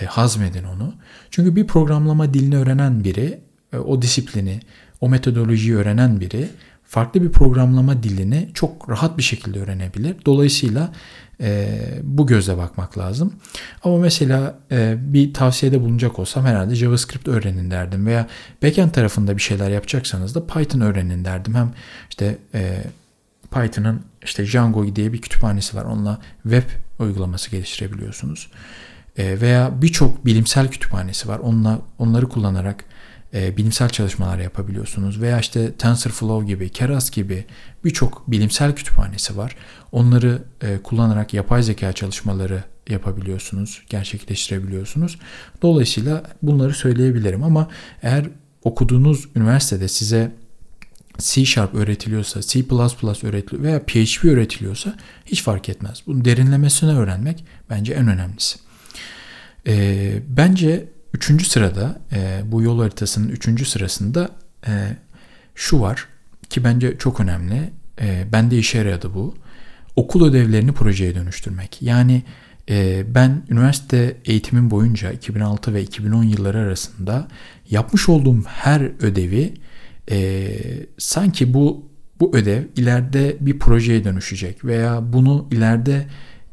e, hazmedin onu. Çünkü bir programlama dilini öğrenen biri, e, o disiplini, o metodolojiyi öğrenen biri farklı bir programlama dilini çok rahat bir şekilde öğrenebilir. Dolayısıyla e, bu gözle bakmak lazım. Ama mesela e, bir tavsiyede bulunacak olsam herhalde JavaScript öğrenin derdim veya backend tarafında bir şeyler yapacaksanız da Python öğrenin derdim. Hem işte e, Python'ın işte Django diye bir kütüphanesi var. Onunla web uygulaması geliştirebiliyorsunuz. E, veya birçok bilimsel kütüphanesi var. Onunla onları kullanarak e, bilimsel çalışmalar yapabiliyorsunuz. Veya işte TensorFlow gibi, Keras gibi birçok bilimsel kütüphanesi var. Onları e, kullanarak yapay zeka çalışmaları yapabiliyorsunuz, gerçekleştirebiliyorsunuz. Dolayısıyla bunları söyleyebilirim ama eğer okuduğunuz üniversitede size C Sharp öğretiliyorsa, C++ öğretiliyor veya PHP öğretiliyorsa hiç fark etmez. Bunun derinlemesine öğrenmek bence en önemlisi. E, bence Üçüncü sırada e, bu yol haritasının üçüncü sırasında e, şu var ki bence çok önemli. E, bende işe yaradı bu. Okul ödevlerini projeye dönüştürmek. Yani e, ben üniversite eğitimim boyunca 2006 ve 2010 yılları arasında yapmış olduğum her ödevi e, sanki bu bu ödev ileride bir projeye dönüşecek veya bunu ileride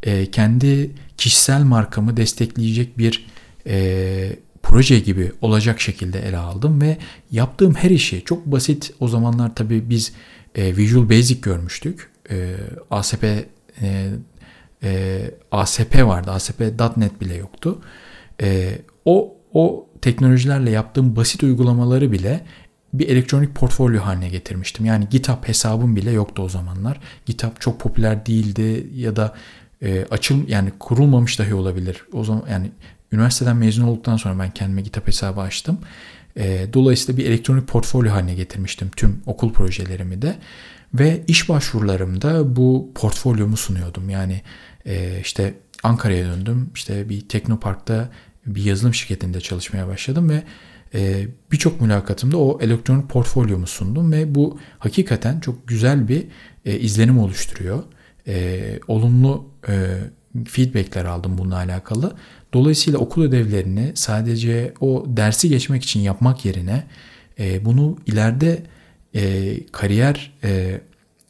e, kendi kişisel markamı destekleyecek bir e, proje gibi olacak şekilde ele aldım ve yaptığım her işi çok basit o zamanlar tabii biz e, Visual Basic görmüştük. E, ASP e, e, ASP vardı. ASP.NET bile yoktu. E, o o teknolojilerle yaptığım basit uygulamaları bile bir elektronik portfolyo haline getirmiştim. Yani GitHub hesabım bile yoktu o zamanlar. GitHub çok popüler değildi ya da e, açıl yani kurulmamış dahi olabilir. O zaman yani üniversiteden mezun olduktan sonra ben kendime GitHub hesabı açtım. E, dolayısıyla bir elektronik portfolyo haline getirmiştim tüm okul projelerimi de. Ve iş başvurularımda bu portfolyomu sunuyordum. Yani e, işte Ankara'ya döndüm. İşte bir Teknopark'ta bir yazılım şirketinde çalışmaya başladım ve e, birçok mülakatımda o elektronik portfolyomu sundum ve bu hakikaten çok güzel bir e, izlenim oluşturuyor. E, olumlu e, feedbackler aldım bununla alakalı. Dolayısıyla okul ödevlerini sadece o dersi geçmek için yapmak yerine e, bunu ileride e, kariyer e,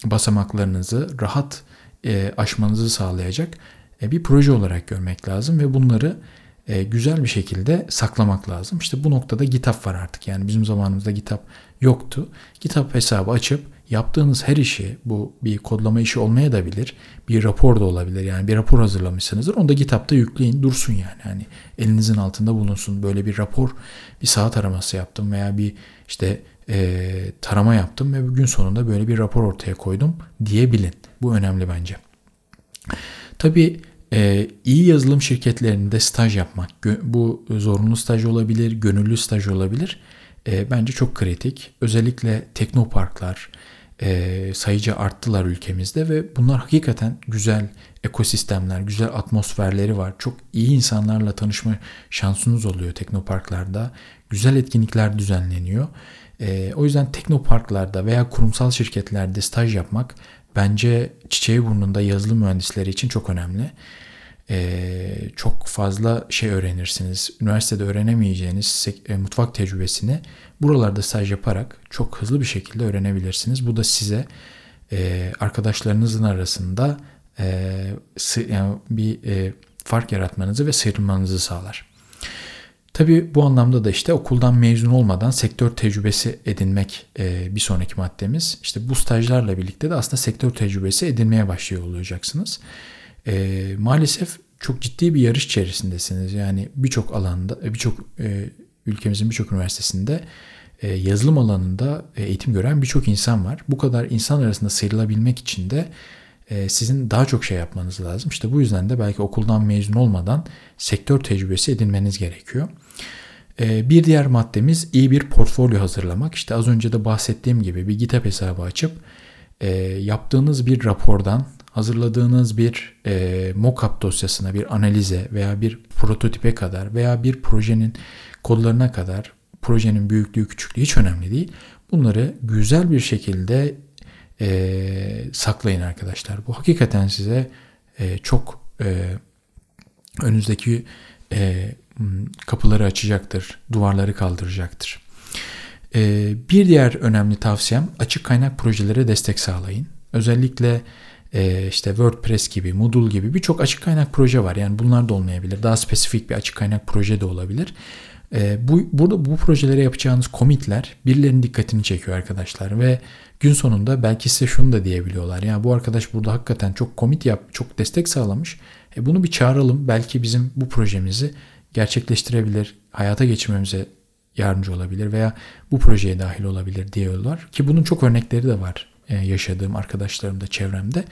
basamaklarınızı rahat e, aşmanızı sağlayacak e, bir proje olarak görmek lazım ve bunları e, güzel bir şekilde saklamak lazım. İşte bu noktada GitHub var artık. Yani bizim zamanımızda GitHub yoktu. GitHub hesabı açıp yaptığınız her işi bu bir kodlama işi olmaya da bilir. Bir rapor da olabilir. Yani bir rapor hazırlamışsınızdır. Onu da GitHub'da yükleyin dursun yani. Hani elinizin altında bulunsun. Böyle bir rapor bir saat araması yaptım veya bir işte e, tarama yaptım ve gün sonunda böyle bir rapor ortaya koydum diyebilin. Bu önemli bence. Tabii e, iyi yazılım şirketlerinde staj yapmak, bu zorunlu staj olabilir, gönüllü staj olabilir. E, bence çok kritik. Özellikle teknoparklar e, sayıca arttılar ülkemizde ve bunlar hakikaten güzel ekosistemler, güzel atmosferleri var. Çok iyi insanlarla tanışma şansınız oluyor teknoparklarda. Güzel etkinlikler düzenleniyor. E, o yüzden teknoparklarda veya kurumsal şirketlerde staj yapmak bence çiçeği burnunda yazılım mühendisleri için çok önemli. Ee, çok fazla şey öğrenirsiniz. Üniversitede öğrenemeyeceğiniz e, mutfak tecrübesini buralarda staj yaparak çok hızlı bir şekilde öğrenebilirsiniz. Bu da size e, arkadaşlarınızın arasında e, yani bir e, fark yaratmanızı ve sıyrılmanızı sağlar. Tabii bu anlamda da işte okuldan mezun olmadan sektör tecrübesi edinmek e, bir sonraki maddemiz. İşte bu stajlarla birlikte de aslında sektör tecrübesi edinmeye başlıyor olacaksınız. E, maalesef çok ciddi bir yarış içerisindesiniz. Yani birçok alanda, e, birçok e, ülkemizin birçok üniversitesinde e, yazılım alanında e, eğitim gören birçok insan var. Bu kadar insan arasında sıyrılabilmek için de e, sizin daha çok şey yapmanız lazım. İşte bu yüzden de belki okuldan mezun olmadan sektör tecrübesi edinmeniz gerekiyor. E, bir diğer maddemiz iyi bir portfolyo hazırlamak. İşte az önce de bahsettiğim gibi bir GitHub hesabı açıp e, yaptığınız bir rapordan hazırladığınız bir e, mockup dosyasına, bir analize veya bir prototipe kadar veya bir projenin kodlarına kadar projenin büyüklüğü küçüklüğü hiç önemli değil. Bunları güzel bir şekilde e, saklayın arkadaşlar. Bu hakikaten size e, çok e, önünüzdeki e, kapıları açacaktır, duvarları kaldıracaktır. E, bir diğer önemli tavsiyem açık kaynak projelere destek sağlayın. Özellikle e, işte WordPress gibi, Moodle gibi birçok açık kaynak proje var. Yani bunlar da olmayabilir. Daha spesifik bir açık kaynak proje de olabilir. E, bu burada bu projelere yapacağınız commitler birilerinin dikkatini çekiyor arkadaşlar ve gün sonunda belki size şunu da diyebiliyorlar. Ya bu arkadaş burada hakikaten çok commit yap, çok destek sağlamış. E, bunu bir çağıralım. Belki bizim bu projemizi gerçekleştirebilir, hayata geçirmemize yardımcı olabilir veya bu projeye dahil olabilir diyorlar. Ki bunun çok örnekleri de var e, yaşadığım arkadaşlarımda, çevremde.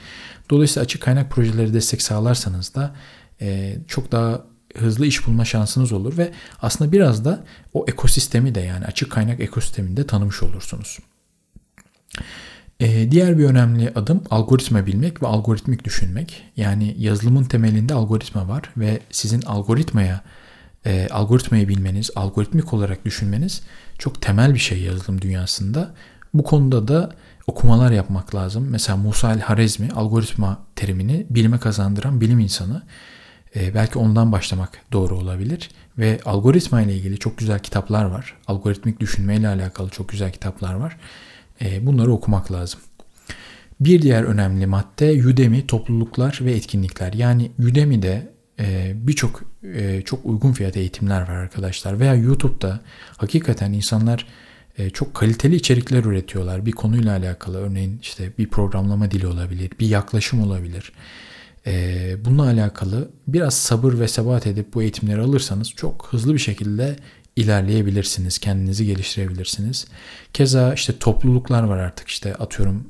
Dolayısıyla açık kaynak projeleri destek sağlarsanız da e, çok daha hızlı iş bulma şansınız olur ve aslında biraz da o ekosistemi de yani açık kaynak ekosisteminde tanımış olursunuz. Ee, diğer bir önemli adım algoritma bilmek ve algoritmik düşünmek. Yani yazılımın temelinde algoritma var ve sizin algoritmaya e, algoritmayı bilmeniz, algoritmik olarak düşünmeniz çok temel bir şey yazılım dünyasında. Bu konuda da okumalar yapmak lazım. Mesela Musa el-Harezmi algoritma terimini bilime kazandıran bilim insanı. E, belki ondan başlamak doğru olabilir. Ve algoritma ile ilgili çok güzel kitaplar var. Algoritmik düşünme ile alakalı çok güzel kitaplar var. E, bunları okumak lazım. Bir diğer önemli madde Udemy topluluklar ve etkinlikler. Yani Udemy'de e, birçok e, çok uygun fiyat eğitimler var arkadaşlar. Veya YouTube'da hakikaten insanlar e, çok kaliteli içerikler üretiyorlar. Bir konuyla alakalı örneğin işte bir programlama dili olabilir, bir yaklaşım olabilir. E, e, bununla alakalı biraz sabır ve sebat edip bu eğitimleri alırsanız çok hızlı bir şekilde ilerleyebilirsiniz. Kendinizi geliştirebilirsiniz. Keza işte topluluklar var artık işte atıyorum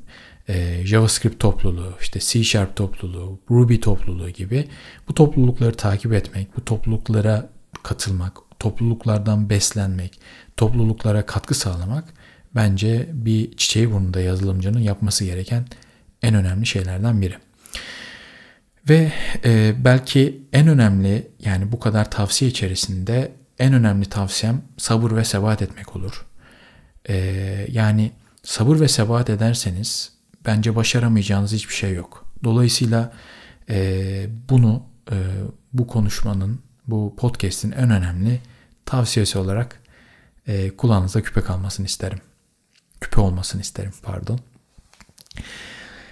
e, JavaScript topluluğu, işte C Sharp topluluğu, Ruby topluluğu gibi bu toplulukları takip etmek, bu topluluklara katılmak, topluluklardan beslenmek, topluluklara katkı sağlamak bence bir çiçeği burnunda yazılımcının yapması gereken en önemli şeylerden biri. Ve e, belki en önemli yani bu kadar tavsiye içerisinde en önemli tavsiyem sabır ve sebat etmek olur. E, yani sabır ve sebat ederseniz bence başaramayacağınız hiçbir şey yok. Dolayısıyla e, bunu e, bu konuşmanın, bu podcast'in en önemli tavsiyesi olarak e, kulağınıza küpe kalmasını isterim. Küpe olmasını isterim pardon.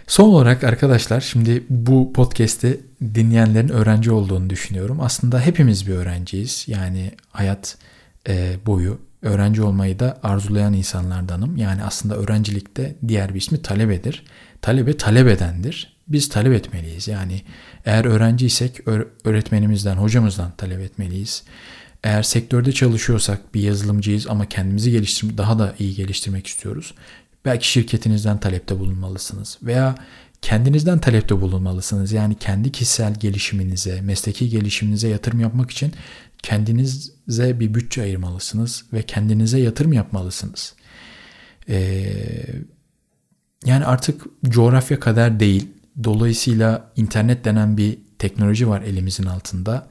Son olarak arkadaşlar şimdi bu podcast'i dinleyenlerin öğrenci olduğunu düşünüyorum. Aslında hepimiz bir öğrenciyiz. Yani hayat e, boyu öğrenci olmayı da arzulayan insanlardanım. Yani aslında öğrencilikte diğer bir ismi talebedir. Talebe talep edendir. Biz talep etmeliyiz. Yani eğer öğrenciysek öğretmenimizden, hocamızdan talep etmeliyiz. Eğer sektörde çalışıyorsak bir yazılımcıyız ama kendimizi geliştirmek daha da iyi geliştirmek istiyoruz. Belki şirketinizden talepte bulunmalısınız veya kendinizden talepte bulunmalısınız. Yani kendi kişisel gelişiminize, mesleki gelişiminize yatırım yapmak için kendinize bir bütçe ayırmalısınız ve kendinize yatırım yapmalısınız. Ee, yani artık coğrafya kadar değil. Dolayısıyla internet denen bir teknoloji var elimizin altında.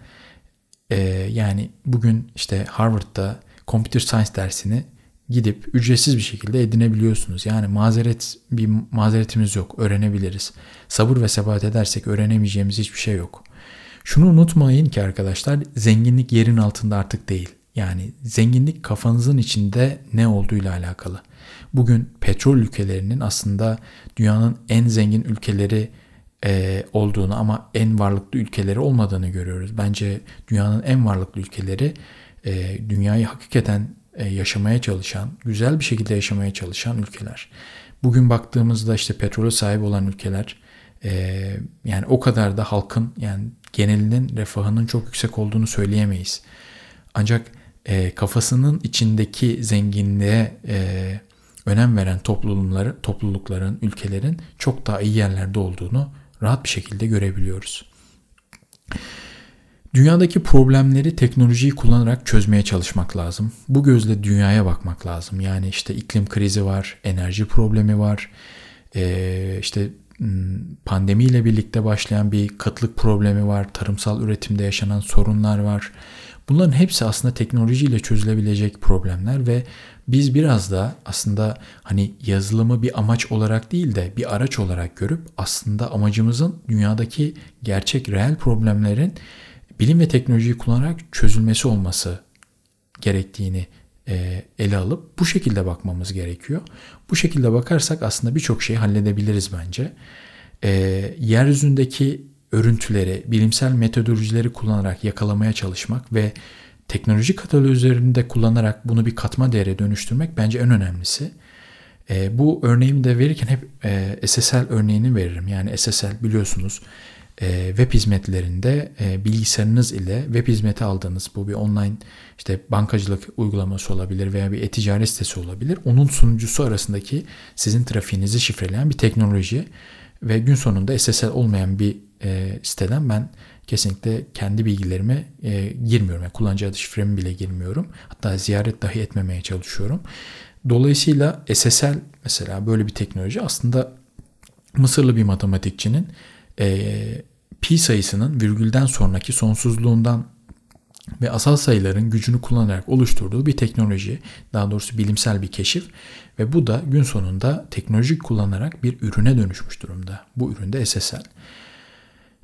Ee, yani bugün işte Harvard'da Computer Science dersini gidip ücretsiz bir şekilde edinebiliyorsunuz. Yani mazeret bir mazeretimiz yok. Öğrenebiliriz. Sabır ve sebat edersek öğrenemeyeceğimiz hiçbir şey yok. Şunu unutmayın ki arkadaşlar zenginlik yerin altında artık değil. Yani zenginlik kafanızın içinde ne olduğuyla alakalı. Bugün petrol ülkelerinin aslında dünyanın en zengin ülkeleri e, olduğunu ama en varlıklı ülkeleri olmadığını görüyoruz. Bence dünyanın en varlıklı ülkeleri e, dünyayı hakikaten yaşamaya çalışan, güzel bir şekilde yaşamaya çalışan ülkeler. Bugün baktığımızda işte petrole sahip olan ülkeler e, yani o kadar da halkın yani genelinin refahının çok yüksek olduğunu söyleyemeyiz. Ancak e, kafasının içindeki zenginliğe önem veren toplumları, toplulukların, ülkelerin çok daha iyi yerlerde olduğunu rahat bir şekilde görebiliyoruz. Dünyadaki problemleri teknolojiyi kullanarak çözmeye çalışmak lazım. Bu gözle dünyaya bakmak lazım. Yani işte iklim krizi var, enerji problemi var, ee, işte pandemiyle birlikte başlayan bir kıtlık problemi var, tarımsal üretimde yaşanan sorunlar var. Bunların hepsi aslında teknolojiyle çözülebilecek problemler ve biz biraz da aslında hani yazılımı bir amaç olarak değil de bir araç olarak görüp aslında amacımızın dünyadaki gerçek reel problemlerin bilim ve teknolojiyi kullanarak çözülmesi olması gerektiğini e, ele alıp bu şekilde bakmamız gerekiyor. Bu şekilde bakarsak aslında birçok şeyi halledebiliriz bence. E, yeryüzündeki örüntüleri, bilimsel metodolojileri kullanarak yakalamaya çalışmak ve teknoloji kataloglarında kullanarak bunu bir katma değere dönüştürmek bence en önemlisi. E, bu örneğimi de verirken hep e, SSL örneğini veririm. Yani SSL biliyorsunuz e, web hizmetlerinde e, bilgisayarınız ile web hizmeti aldığınız bu bir online işte bankacılık uygulaması olabilir veya bir e-ticaret sitesi olabilir. Onun sunucusu arasındaki sizin trafiğinizi şifreleyen bir teknoloji ve gün sonunda SSL olmayan bir e, siteden ben kesinlikle kendi bilgilerime girmiyorum. Yani kullanıcı adı şifremi bile girmiyorum. Hatta ziyaret dahi etmemeye çalışıyorum. Dolayısıyla SSL mesela böyle bir teknoloji aslında Mısırlı bir matematikçinin e, pi sayısının virgülden sonraki sonsuzluğundan ve asal sayıların gücünü kullanarak oluşturduğu bir teknoloji, daha doğrusu bilimsel bir keşif ve bu da gün sonunda teknolojik kullanarak bir ürüne dönüşmüş durumda. Bu üründe SSL.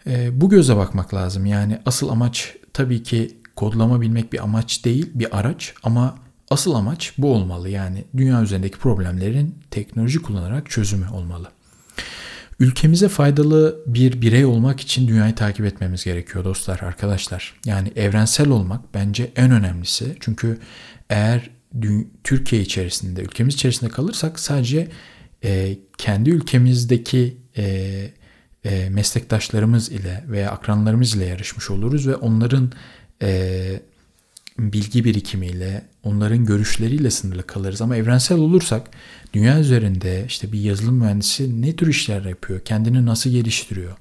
E, bu göze bakmak lazım. Yani asıl amaç tabii ki kodlama bilmek bir amaç değil, bir araç ama asıl amaç bu olmalı. Yani dünya üzerindeki problemlerin teknoloji kullanarak çözümü olmalı. Ülkemize faydalı bir birey olmak için dünyayı takip etmemiz gerekiyor dostlar, arkadaşlar. Yani evrensel olmak bence en önemlisi. Çünkü eğer Türkiye içerisinde, ülkemiz içerisinde kalırsak sadece e, kendi ülkemizdeki e, e, meslektaşlarımız ile veya akranlarımız ile yarışmış oluruz ve onların e, bilgi birikimiyle, onların görüşleriyle sınırlı kalırız. Ama evrensel olursak dünya üzerinde işte bir yazılım mühendisi ne tür işler yapıyor, kendini nasıl geliştiriyor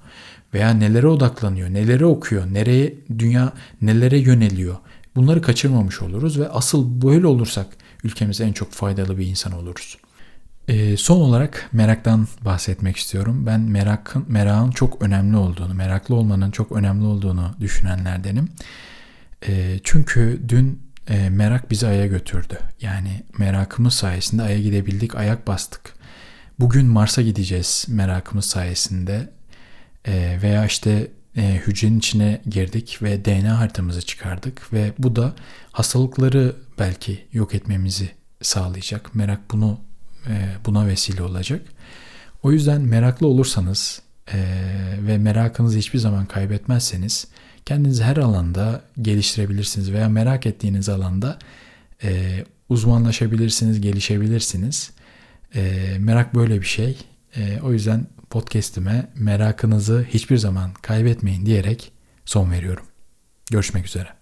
veya nelere odaklanıyor, nelere okuyor, nereye dünya nelere yöneliyor. Bunları kaçırmamış oluruz ve asıl böyle olursak ülkemize en çok faydalı bir insan oluruz. E, son olarak meraktan bahsetmek istiyorum. Ben merakın, merakın çok önemli olduğunu, meraklı olmanın çok önemli olduğunu düşünenlerdenim. E, çünkü dün e, merak bizi Ay'a götürdü. Yani merakımız sayesinde Ay'a gidebildik, ayak bastık. Bugün Mars'a gideceğiz merakımız sayesinde. E, veya işte e, hücrenin içine girdik ve DNA haritamızı çıkardık ve bu da hastalıkları belki yok etmemizi sağlayacak. Merak bunu e, buna vesile olacak. O yüzden meraklı olursanız e, ve merakınızı hiçbir zaman kaybetmezseniz kendinizi her alanda geliştirebilirsiniz veya merak ettiğiniz alanda e, uzmanlaşabilirsiniz, gelişebilirsiniz. E, merak böyle bir şey. E, o yüzden podcast'ime merakınızı hiçbir zaman kaybetmeyin diyerek son veriyorum. Görüşmek üzere.